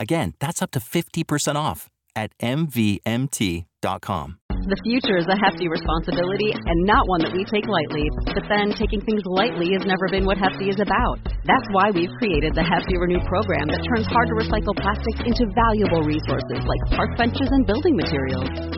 Again, that's up to 50% off at MVMT.com. The future is a hefty responsibility and not one that we take lightly. But then, taking things lightly has never been what Hefty is about. That's why we've created the Hefty Renew program that turns hard to recycle plastics into valuable resources like park benches and building materials.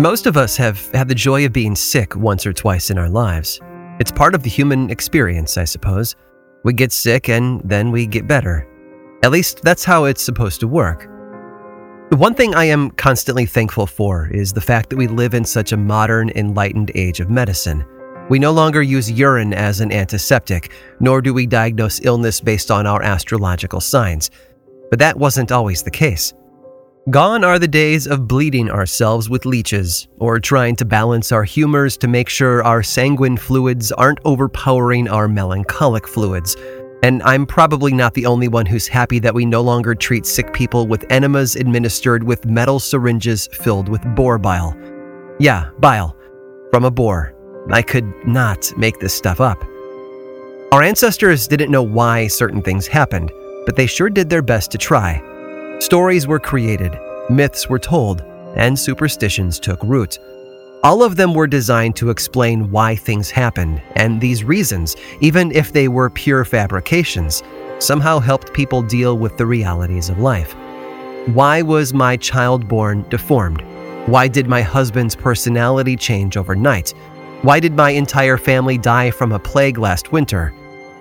Most of us have had the joy of being sick once or twice in our lives. It's part of the human experience, I suppose. We get sick and then we get better. At least that's how it's supposed to work. The one thing I am constantly thankful for is the fact that we live in such a modern, enlightened age of medicine. We no longer use urine as an antiseptic, nor do we diagnose illness based on our astrological signs. But that wasn't always the case. Gone are the days of bleeding ourselves with leeches, or trying to balance our humors to make sure our sanguine fluids aren't overpowering our melancholic fluids. And I'm probably not the only one who's happy that we no longer treat sick people with enemas administered with metal syringes filled with boar bile. Yeah, bile. From a boar. I could not make this stuff up. Our ancestors didn't know why certain things happened, but they sure did their best to try. Stories were created, myths were told, and superstitions took root. All of them were designed to explain why things happened, and these reasons, even if they were pure fabrications, somehow helped people deal with the realities of life. Why was my child born deformed? Why did my husband's personality change overnight? Why did my entire family die from a plague last winter?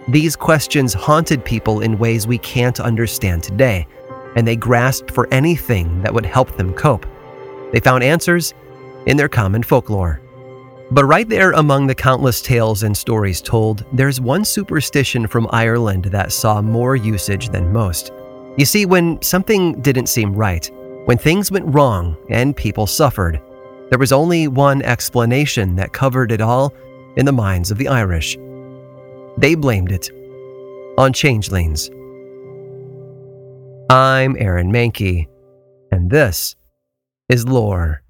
These questions haunted people in ways we can't understand today and they grasped for anything that would help them cope. They found answers in their common folklore. But right there among the countless tales and stories told, there's one superstition from Ireland that saw more usage than most. You see, when something didn't seem right, when things went wrong and people suffered, there was only one explanation that covered it all in the minds of the Irish. They blamed it on changelings. I'm Aaron Mahnke, and this is Lore.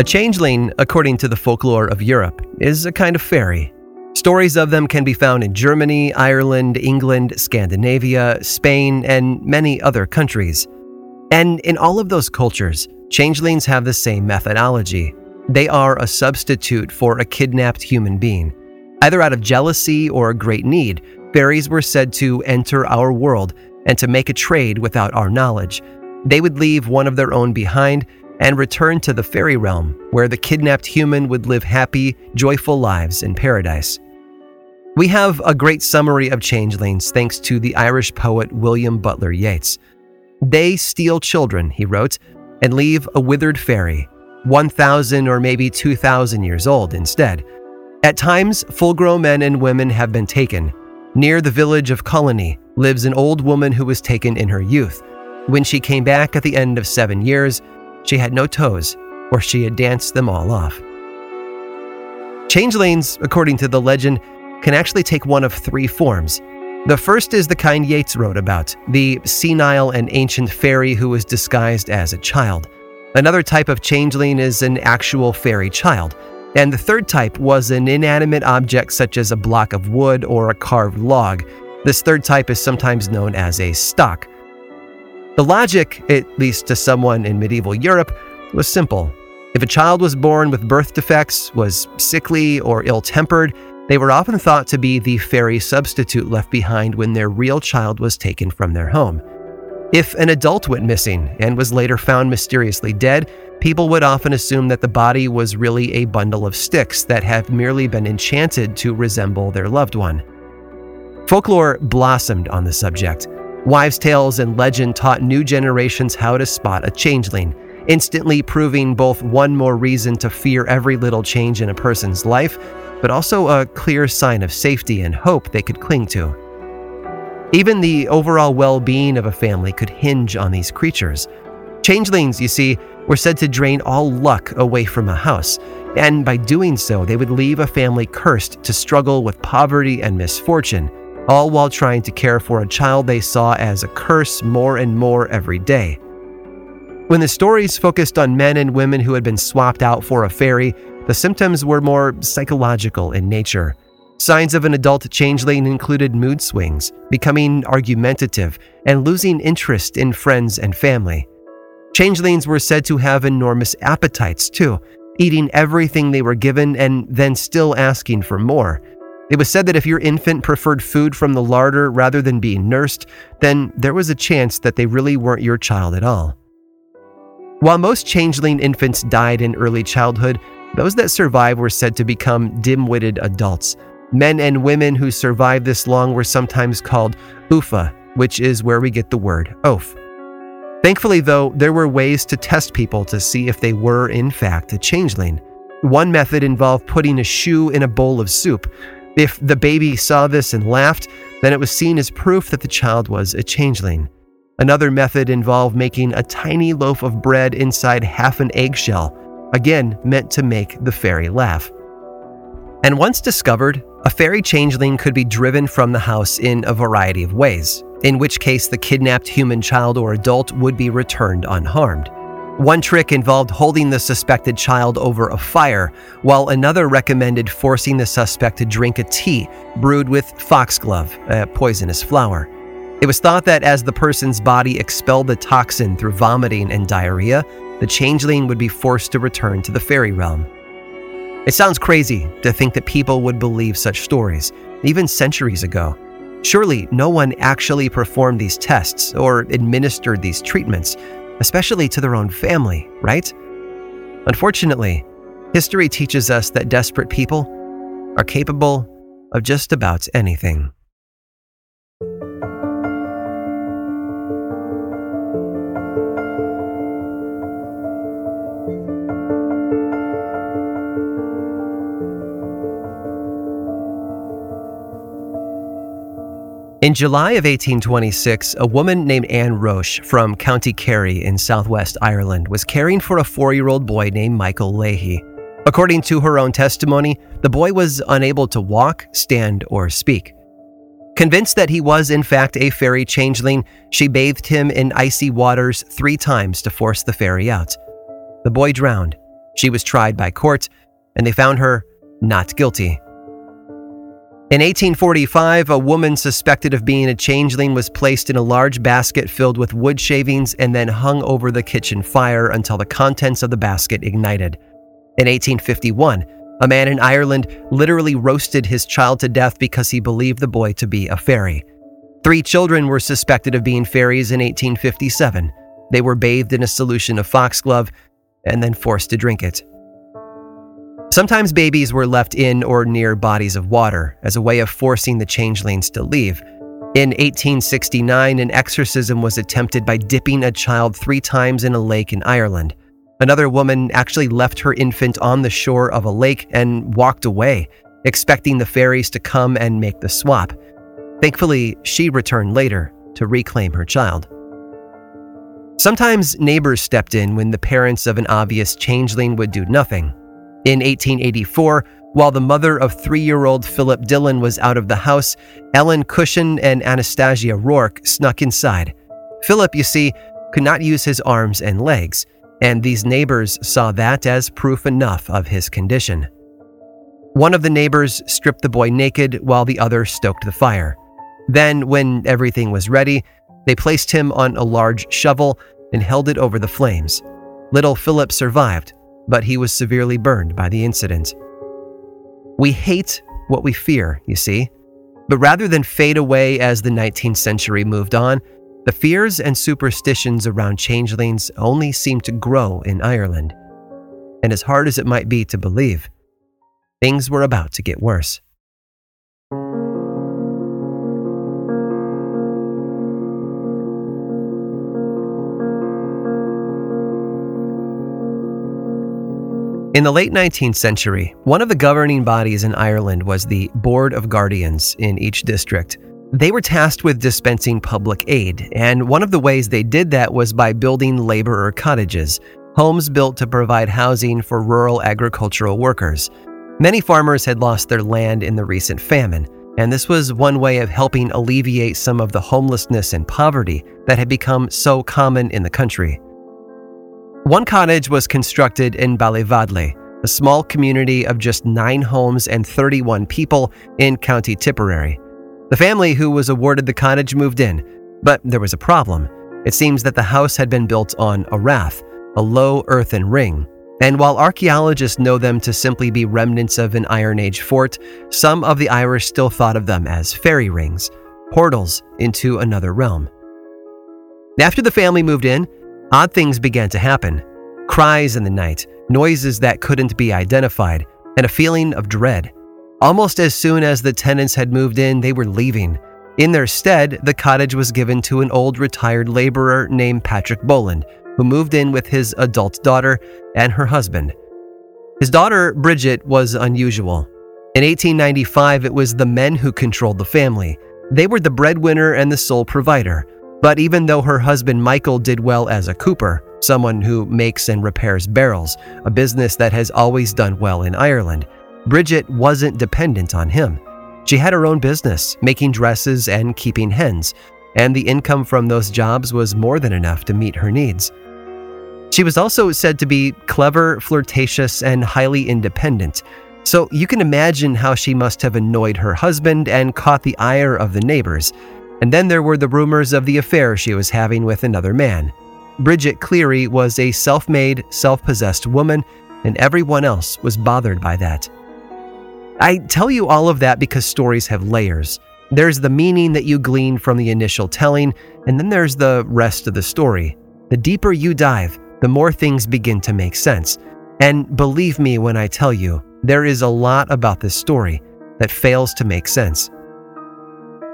A changeling, according to the folklore of Europe, is a kind of fairy Stories of them can be found in Germany, Ireland, England, Scandinavia, Spain, and many other countries. And in all of those cultures, changelings have the same methodology. They are a substitute for a kidnapped human being. Either out of jealousy or a great need, fairies were said to enter our world and to make a trade without our knowledge. They would leave one of their own behind and return to the fairy realm, where the kidnapped human would live happy, joyful lives in paradise. We have a great summary of changelings thanks to the Irish poet William Butler Yeats. They steal children, he wrote, and leave a withered fairy, 1,000 or maybe 2,000 years old instead. At times, full grown men and women have been taken. Near the village of Colony lives an old woman who was taken in her youth. When she came back at the end of seven years, she had no toes or she had danced them all off. Changelings, according to the legend, can actually take one of three forms. The first is the kind Yeats wrote about the senile and ancient fairy who was disguised as a child. Another type of changeling is an actual fairy child. And the third type was an inanimate object such as a block of wood or a carved log. This third type is sometimes known as a stock. The logic, at least to someone in medieval Europe, was simple. If a child was born with birth defects, was sickly or ill tempered, they were often thought to be the fairy substitute left behind when their real child was taken from their home. If an adult went missing and was later found mysteriously dead, people would often assume that the body was really a bundle of sticks that have merely been enchanted to resemble their loved one. Folklore blossomed on the subject. Wives' tales and legend taught new generations how to spot a changeling, instantly proving both one more reason to fear every little change in a person's life, but also a clear sign of safety and hope they could cling to. Even the overall well being of a family could hinge on these creatures. Changelings, you see, were said to drain all luck away from a house, and by doing so, they would leave a family cursed to struggle with poverty and misfortune, all while trying to care for a child they saw as a curse more and more every day. When the stories focused on men and women who had been swapped out for a fairy, the symptoms were more psychological in nature. Signs of an adult changeling included mood swings, becoming argumentative, and losing interest in friends and family. Changelings were said to have enormous appetites, too, eating everything they were given and then still asking for more. It was said that if your infant preferred food from the larder rather than being nursed, then there was a chance that they really weren't your child at all. While most changeling infants died in early childhood, those that survived were said to become dim witted adults. Men and women who survived this long were sometimes called Ufa, which is where we get the word oaf. Thankfully, though, there were ways to test people to see if they were, in fact, a changeling. One method involved putting a shoe in a bowl of soup. If the baby saw this and laughed, then it was seen as proof that the child was a changeling. Another method involved making a tiny loaf of bread inside half an eggshell, again meant to make the fairy laugh. And once discovered, a fairy changeling could be driven from the house in a variety of ways, in which case the kidnapped human child or adult would be returned unharmed. One trick involved holding the suspected child over a fire, while another recommended forcing the suspect to drink a tea brewed with foxglove, a poisonous flower. It was thought that as the person's body expelled the toxin through vomiting and diarrhea, the changeling would be forced to return to the fairy realm. It sounds crazy to think that people would believe such stories, even centuries ago. Surely no one actually performed these tests or administered these treatments, especially to their own family, right? Unfortunately, history teaches us that desperate people are capable of just about anything. In July of 1826, a woman named Anne Roche from County Kerry in southwest Ireland was caring for a four year old boy named Michael Leahy. According to her own testimony, the boy was unable to walk, stand, or speak. Convinced that he was, in fact, a fairy changeling, she bathed him in icy waters three times to force the fairy out. The boy drowned. She was tried by court, and they found her not guilty. In 1845, a woman suspected of being a changeling was placed in a large basket filled with wood shavings and then hung over the kitchen fire until the contents of the basket ignited. In 1851, a man in Ireland literally roasted his child to death because he believed the boy to be a fairy. Three children were suspected of being fairies in 1857. They were bathed in a solution of foxglove and then forced to drink it. Sometimes babies were left in or near bodies of water as a way of forcing the changelings to leave. In 1869, an exorcism was attempted by dipping a child three times in a lake in Ireland. Another woman actually left her infant on the shore of a lake and walked away, expecting the fairies to come and make the swap. Thankfully, she returned later to reclaim her child. Sometimes neighbors stepped in when the parents of an obvious changeling would do nothing. In 1884, while the mother of three year old Philip Dillon was out of the house, Ellen Cushing and Anastasia Rourke snuck inside. Philip, you see, could not use his arms and legs, and these neighbors saw that as proof enough of his condition. One of the neighbors stripped the boy naked while the other stoked the fire. Then, when everything was ready, they placed him on a large shovel and held it over the flames. Little Philip survived, but he was severely burned by the incident. We hate what we fear, you see. But rather than fade away as the 19th century moved on, the fears and superstitions around changelings only seemed to grow in Ireland. And as hard as it might be to believe, things were about to get worse. In the late 19th century, one of the governing bodies in Ireland was the Board of Guardians in each district. They were tasked with dispensing public aid, and one of the ways they did that was by building laborer cottages, homes built to provide housing for rural agricultural workers. Many farmers had lost their land in the recent famine, and this was one way of helping alleviate some of the homelessness and poverty that had become so common in the country. One cottage was constructed in Ballyvadlea, a small community of just nine homes and 31 people in County Tipperary. The family who was awarded the cottage moved in, but there was a problem. It seems that the house had been built on a rath, a low earthen ring. And while archaeologists know them to simply be remnants of an Iron Age fort, some of the Irish still thought of them as fairy rings, portals into another realm. After the family moved in, Odd things began to happen cries in the night, noises that couldn't be identified, and a feeling of dread. Almost as soon as the tenants had moved in, they were leaving. In their stead, the cottage was given to an old retired laborer named Patrick Boland, who moved in with his adult daughter and her husband. His daughter, Bridget, was unusual. In 1895, it was the men who controlled the family. They were the breadwinner and the sole provider. But even though her husband Michael did well as a cooper, someone who makes and repairs barrels, a business that has always done well in Ireland, Bridget wasn't dependent on him. She had her own business, making dresses and keeping hens, and the income from those jobs was more than enough to meet her needs. She was also said to be clever, flirtatious, and highly independent, so you can imagine how she must have annoyed her husband and caught the ire of the neighbors, and then there were the rumors of the affair she was having with another man. Bridget Cleary was a self made, self possessed woman, and everyone else was bothered by that. I tell you all of that because stories have layers. There's the meaning that you glean from the initial telling, and then there's the rest of the story. The deeper you dive, the more things begin to make sense. And believe me when I tell you, there is a lot about this story that fails to make sense.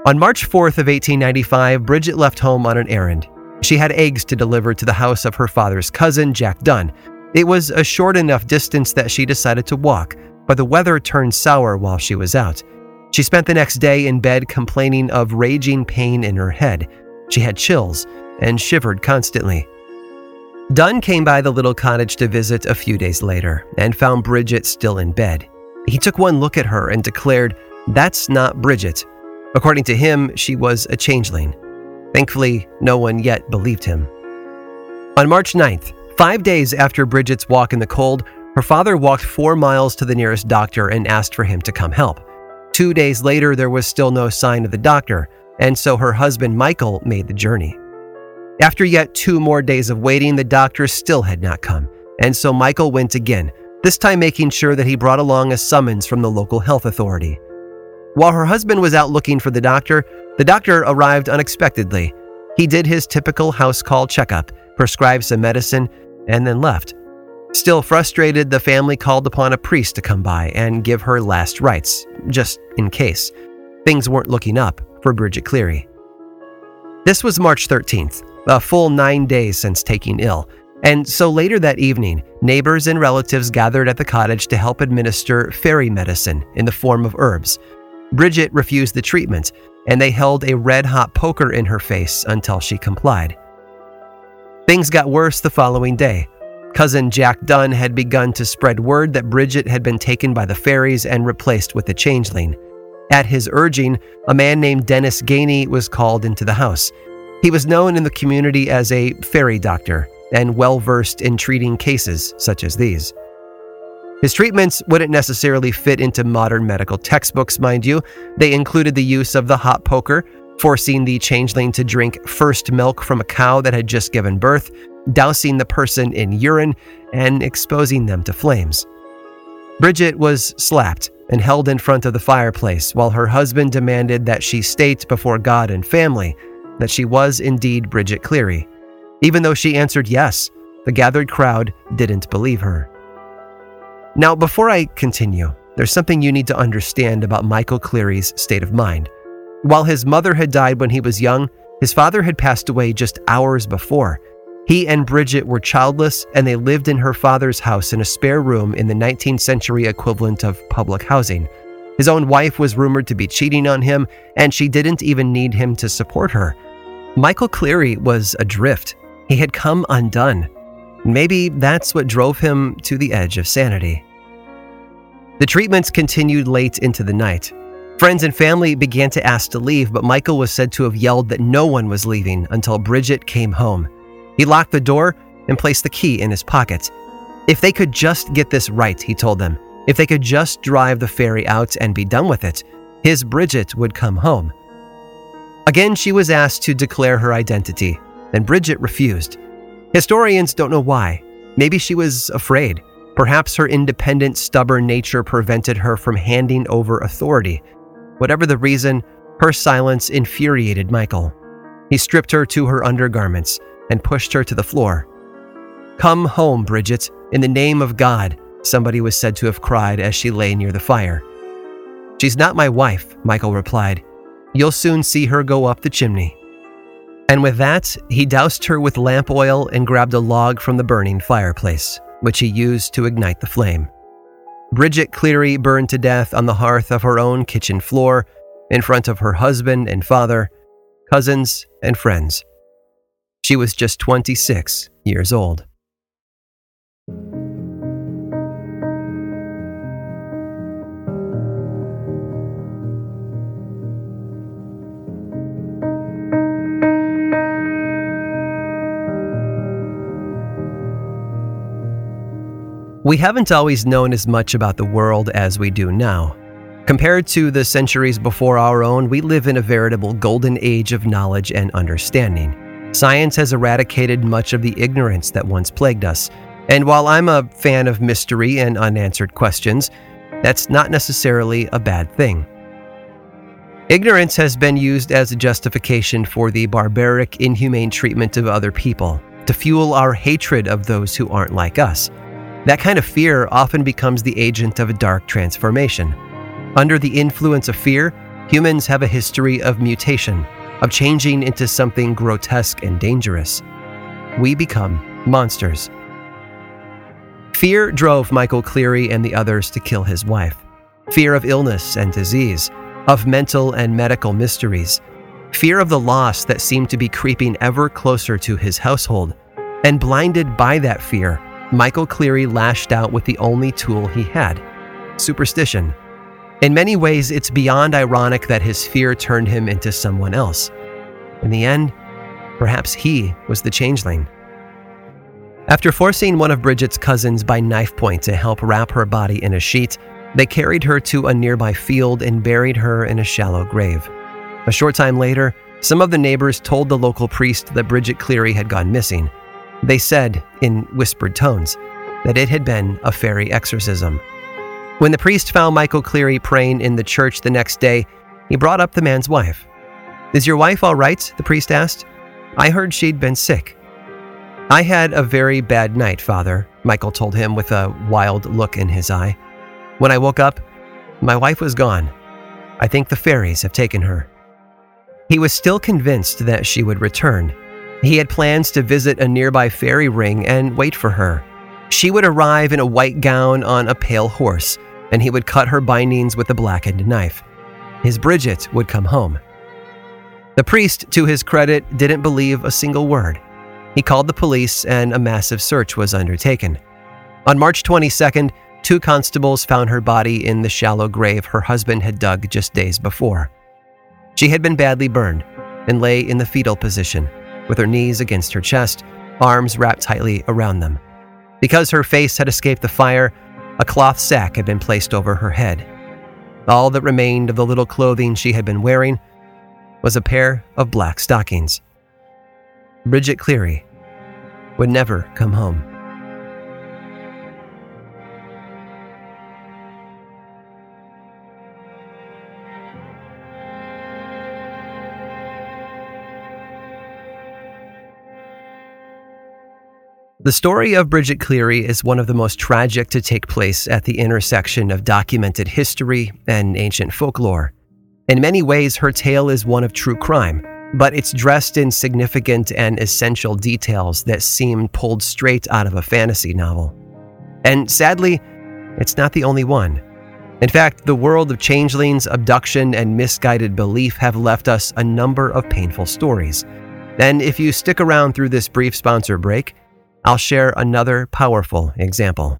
On March 4th of 1895, Bridget left home on an errand. She had eggs to deliver to the house of her father's cousin, Jack Dunne. It was a short enough distance that she decided to walk, but the weather turned sour while she was out. She spent the next day in bed complaining of raging pain in her head. She had chills and shivered constantly. Dunne came by the little cottage to visit a few days later and found Bridget still in bed. He took one look at her and declared, That's not Bridget. According to him, she was a changeling. Thankfully, no one yet believed him. On March 9th, five days after Bridget's walk in the cold, her father walked four miles to the nearest doctor and asked for him to come help. Two days later, there was still no sign of the doctor, and so her husband Michael made the journey. After yet two more days of waiting, the doctor still had not come, and so Michael went again, this time making sure that he brought along a summons from the local health authority. While her husband was out looking for the doctor, the doctor arrived unexpectedly. He did his typical house call checkup, prescribed some medicine, and then left. Still frustrated, the family called upon a priest to come by and give her last rites, just in case. Things weren't looking up for Bridget Cleary. This was March 13th, a full nine days since taking ill, and so later that evening, neighbors and relatives gathered at the cottage to help administer fairy medicine in the form of herbs. Bridget refused the treatment, and they held a red hot poker in her face until she complied. Things got worse the following day. Cousin Jack Dunne had begun to spread word that Bridget had been taken by the fairies and replaced with a changeling. At his urging, a man named Dennis Ganey was called into the house. He was known in the community as a fairy doctor and well versed in treating cases such as these. His treatments wouldn't necessarily fit into modern medical textbooks, mind you. They included the use of the hot poker, forcing the changeling to drink first milk from a cow that had just given birth, dousing the person in urine, and exposing them to flames. Bridget was slapped and held in front of the fireplace while her husband demanded that she state before God and family that she was indeed Bridget Cleary. Even though she answered yes, the gathered crowd didn't believe her. Now, before I continue, there's something you need to understand about Michael Cleary's state of mind. While his mother had died when he was young, his father had passed away just hours before. He and Bridget were childless, and they lived in her father's house in a spare room in the 19th century equivalent of public housing. His own wife was rumored to be cheating on him, and she didn't even need him to support her. Michael Cleary was adrift. He had come undone. Maybe that's what drove him to the edge of sanity. The treatments continued late into the night. Friends and family began to ask to leave, but Michael was said to have yelled that no one was leaving until Bridget came home. He locked the door and placed the key in his pocket. If they could just get this right, he told them, if they could just drive the fairy out and be done with it, his Bridget would come home. Again, she was asked to declare her identity, and Bridget refused. Historians don't know why. Maybe she was afraid. Perhaps her independent, stubborn nature prevented her from handing over authority. Whatever the reason, her silence infuriated Michael. He stripped her to her undergarments and pushed her to the floor. Come home, Bridget, in the name of God, somebody was said to have cried as she lay near the fire. She's not my wife, Michael replied. You'll soon see her go up the chimney. And with that, he doused her with lamp oil and grabbed a log from the burning fireplace, which he used to ignite the flame. Bridget Cleary burned to death on the hearth of her own kitchen floor in front of her husband and father, cousins, and friends. She was just 26 years old. We haven't always known as much about the world as we do now. Compared to the centuries before our own, we live in a veritable golden age of knowledge and understanding. Science has eradicated much of the ignorance that once plagued us. And while I'm a fan of mystery and unanswered questions, that's not necessarily a bad thing. Ignorance has been used as a justification for the barbaric, inhumane treatment of other people, to fuel our hatred of those who aren't like us. That kind of fear often becomes the agent of a dark transformation. Under the influence of fear, humans have a history of mutation, of changing into something grotesque and dangerous. We become monsters. Fear drove Michael Cleary and the others to kill his wife. Fear of illness and disease, of mental and medical mysteries, fear of the loss that seemed to be creeping ever closer to his household. And blinded by that fear, Michael Cleary lashed out with the only tool he had superstition. In many ways, it's beyond ironic that his fear turned him into someone else. In the end, perhaps he was the changeling. After forcing one of Bridget's cousins by knife point to help wrap her body in a sheet, they carried her to a nearby field and buried her in a shallow grave. A short time later, some of the neighbors told the local priest that Bridget Cleary had gone missing. They said, in whispered tones, that it had been a fairy exorcism. When the priest found Michael Cleary praying in the church the next day, he brought up the man's wife. Is your wife all right? the priest asked. I heard she'd been sick. I had a very bad night, Father, Michael told him with a wild look in his eye. When I woke up, my wife was gone. I think the fairies have taken her. He was still convinced that she would return, he had plans to visit a nearby fairy ring and wait for her. She would arrive in a white gown on a pale horse, and he would cut her bindings with a blackened knife. His Bridget would come home. The priest, to his credit, didn't believe a single word. He called the police and a massive search was undertaken. On March 22nd, two constables found her body in the shallow grave her husband had dug just days before. She had been badly burned and lay in the fetal position, with her knees against her chest, arms wrapped tightly around them. Because her face had escaped the fire, a cloth sack had been placed over her head. All that remained of the little clothing she had been wearing was a pair of black stockings. Bridget Cleary would never come home. The story of Bridget Cleary is one of the most tragic to take place at the intersection of documented history and ancient folklore. In many ways, her tale is one of true crime, but it's dressed in significant and essential details that seem pulled straight out of a fantasy novel. And sadly, it's not the only one. In fact, the world of changelings, abduction, and misguided belief have left us a number of painful stories. And if you stick around through this brief sponsor break, I'll share another powerful example.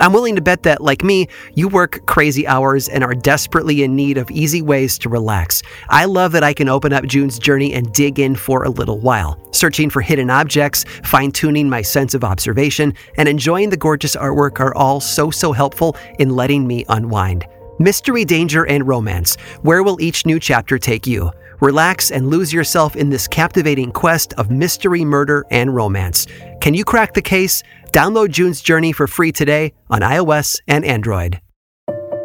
I'm willing to bet that, like me, you work crazy hours and are desperately in need of easy ways to relax. I love that I can open up June's journey and dig in for a little while, searching for hidden objects, fine tuning my sense of observation, and enjoying the gorgeous artwork are all so, so helpful in letting me unwind. Mystery, danger, and romance. Where will each new chapter take you? Relax and lose yourself in this captivating quest of mystery, murder, and romance. Can you crack the case? Download June's Journey for free today on iOS and Android.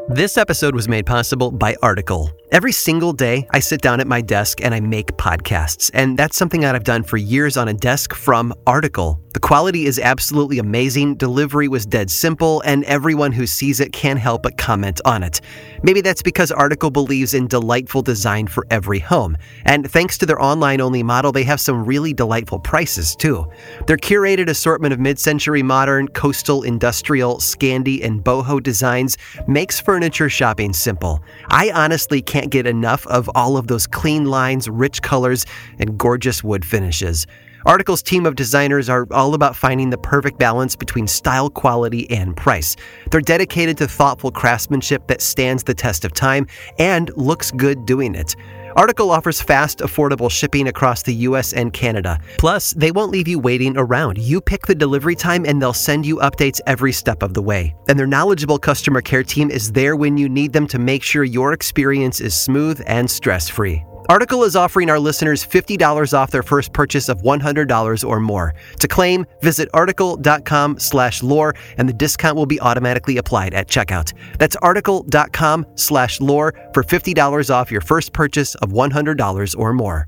This episode was made possible by Article. Every single day, I sit down at my desk and I make podcasts, and that's something that I've done for years on a desk from Article. The quality is absolutely amazing, delivery was dead simple, and everyone who sees it can't help but comment on it. Maybe that's because Article believes in delightful design for every home, and thanks to their online only model, they have some really delightful prices too. Their curated assortment of mid century modern, coastal, industrial, Scandi, and boho designs makes furniture shopping simple. I honestly can't get enough of all of those clean lines, rich colors, and gorgeous wood finishes. Article's team of designers are all about finding the perfect balance between style, quality, and price. They're dedicated to thoughtful craftsmanship that stands the test of time and looks good doing it. Article offers fast, affordable shipping across the US and Canada. Plus, they won't leave you waiting around. You pick the delivery time and they'll send you updates every step of the way. And their knowledgeable customer care team is there when you need them to make sure your experience is smooth and stress free. Article is offering our listeners $50 off their first purchase of $100 or more. To claim, visit article.com slash lore and the discount will be automatically applied at checkout. That's article.com slash lore for $50 off your first purchase of $100 or more.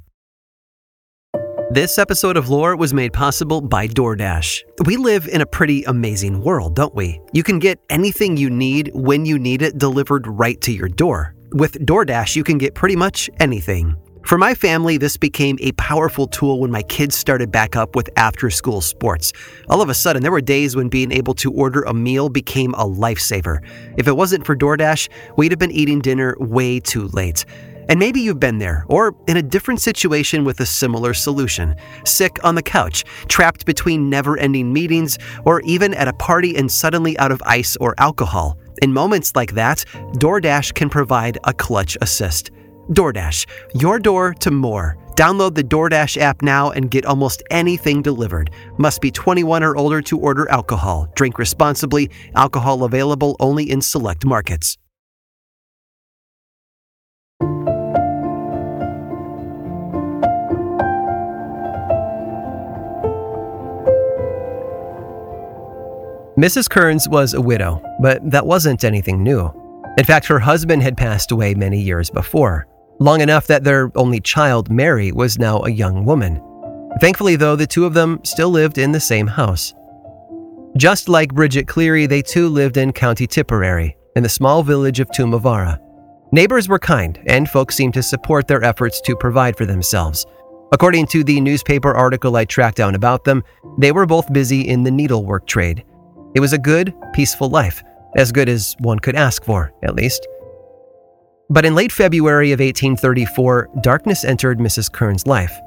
This episode of Lore was made possible by DoorDash. We live in a pretty amazing world, don't we? You can get anything you need when you need it delivered right to your door. With DoorDash, you can get pretty much anything. For my family, this became a powerful tool when my kids started back up with after school sports. All of a sudden, there were days when being able to order a meal became a lifesaver. If it wasn't for DoorDash, we'd have been eating dinner way too late. And maybe you've been there, or in a different situation with a similar solution. Sick on the couch, trapped between never ending meetings, or even at a party and suddenly out of ice or alcohol. In moments like that, DoorDash can provide a clutch assist. DoorDash, your door to more. Download the DoorDash app now and get almost anything delivered. Must be 21 or older to order alcohol. Drink responsibly. Alcohol available only in select markets. Mrs. Kearns was a widow, but that wasn't anything new. In fact, her husband had passed away many years before, long enough that their only child, Mary, was now a young woman. Thankfully, though, the two of them still lived in the same house. Just like Bridget Cleary, they too lived in County Tipperary, in the small village of Toomevara. Neighbors were kind, and folks seemed to support their efforts to provide for themselves. According to the newspaper article I tracked down about them, they were both busy in the needlework trade. It was a good, peaceful life, as good as one could ask for, at least. But in late February of 1834, darkness entered Mrs. Kearns' life.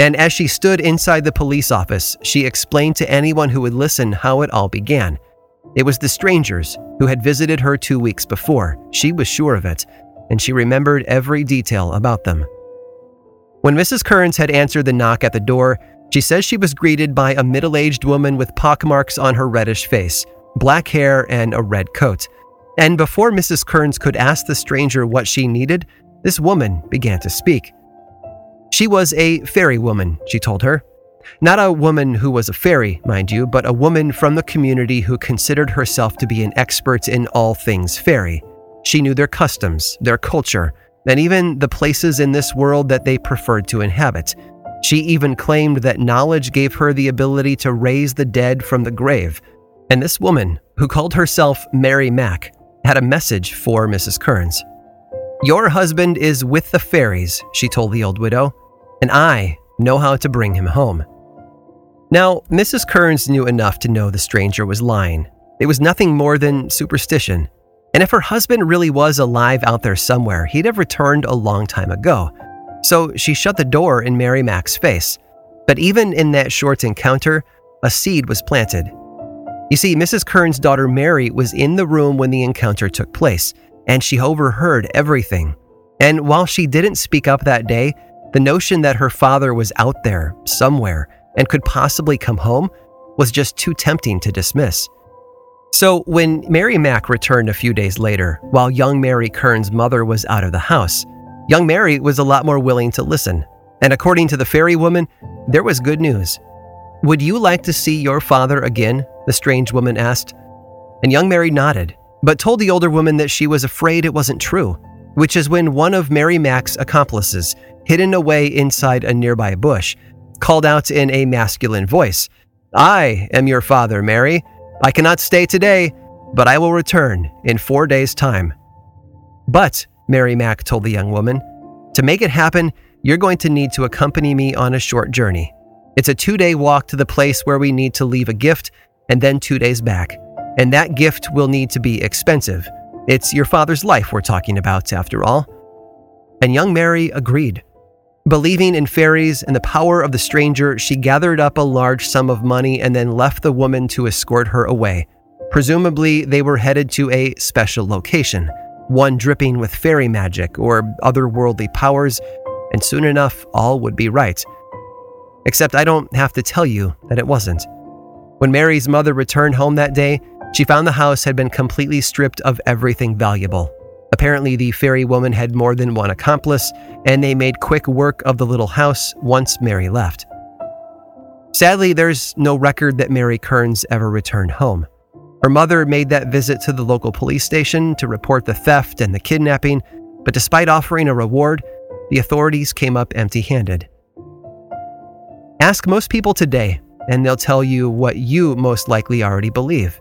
And as she stood inside the police office, she explained to anyone who would listen how it all began. It was the strangers who had visited her two weeks before. She was sure of it, and she remembered every detail about them. When Mrs. Kearns had answered the knock at the door, she says she was greeted by a middle aged woman with pockmarks on her reddish face, black hair, and a red coat. And before Mrs. Kearns could ask the stranger what she needed, this woman began to speak. She was a fairy woman, she told her. Not a woman who was a fairy, mind you, but a woman from the community who considered herself to be an expert in all things fairy. She knew their customs, their culture, and even the places in this world that they preferred to inhabit. She even claimed that knowledge gave her the ability to raise the dead from the grave. And this woman, who called herself Mary Mack, had a message for Mrs. Kearns. Your husband is with the fairies, she told the old widow, and I know how to bring him home. Now, Mrs. Kearns knew enough to know the stranger was lying. It was nothing more than superstition. And if her husband really was alive out there somewhere, he'd have returned a long time ago. So she shut the door in Mary Mack's face. But even in that short encounter, a seed was planted. You see, Mrs. Kearns' daughter Mary was in the room when the encounter took place, and she overheard everything. And while she didn't speak up that day, the notion that her father was out there, somewhere, and could possibly come home was just too tempting to dismiss. So, when Mary Mack returned a few days later, while young Mary Kearns' mother was out of the house, Young Mary was a lot more willing to listen, and according to the fairy woman, there was good news. Would you like to see your father again? The strange woman asked. And young Mary nodded, but told the older woman that she was afraid it wasn't true, which is when one of Mary Mack's accomplices, hidden away inside a nearby bush, called out in a masculine voice, I am your father, Mary. I cannot stay today, but I will return in four days' time. But Mary Mack told the young woman. To make it happen, you're going to need to accompany me on a short journey. It's a two day walk to the place where we need to leave a gift and then two days back. And that gift will need to be expensive. It's your father's life we're talking about, after all. And young Mary agreed. Believing in fairies and the power of the stranger, she gathered up a large sum of money and then left the woman to escort her away. Presumably, they were headed to a special location one dripping with fairy magic or otherworldly powers, and soon enough all would be right. Except I don't have to tell you that it wasn't. When Mary's mother returned home that day, she found the house had been completely stripped of everything valuable. Apparently, the fairy woman had more than one accomplice, and they made quick work of the little house once Mary left. Sadly, there's no record that Mary Kearns ever returned home. Her mother made that visit to the local police station to report the theft and the kidnapping, but despite offering a reward, the authorities came up empty handed. Ask most people today, and they'll tell you what you most likely already believe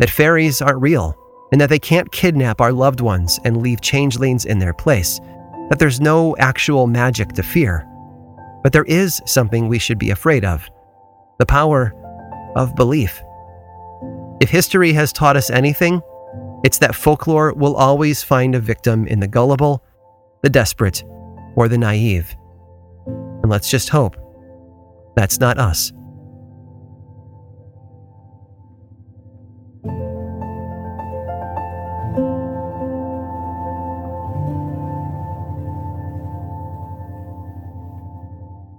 that fairies aren't real, and that they can't kidnap our loved ones and leave changelings in their place, that there's no actual magic to fear. But there is something we should be afraid of the power of belief. If history has taught us anything, it's that folklore will always find a victim in the gullible, the desperate, or the naive. And let's just hope that's not us.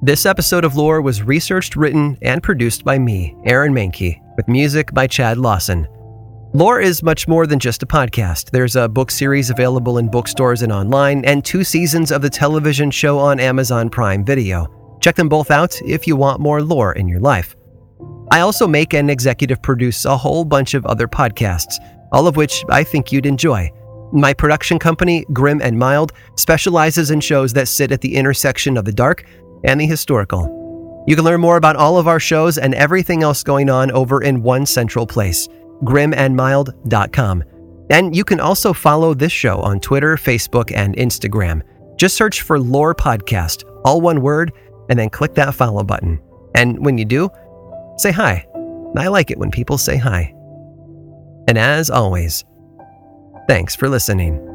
This episode of Lore was researched, written, and produced by me, Aaron Mahnke with music by Chad Lawson. Lore is much more than just a podcast. There's a book series available in bookstores and online, and two seasons of the television show on Amazon Prime Video. Check them both out if you want more lore in your life. I also make and executive produce a whole bunch of other podcasts, all of which I think you'd enjoy. My production company, Grim and Mild, specializes in shows that sit at the intersection of the dark and the historical. You can learn more about all of our shows and everything else going on over in one central place, grimandmild.com. And you can also follow this show on Twitter, Facebook, and Instagram. Just search for Lore Podcast, all one word, and then click that follow button. And when you do, say hi. I like it when people say hi. And as always, thanks for listening.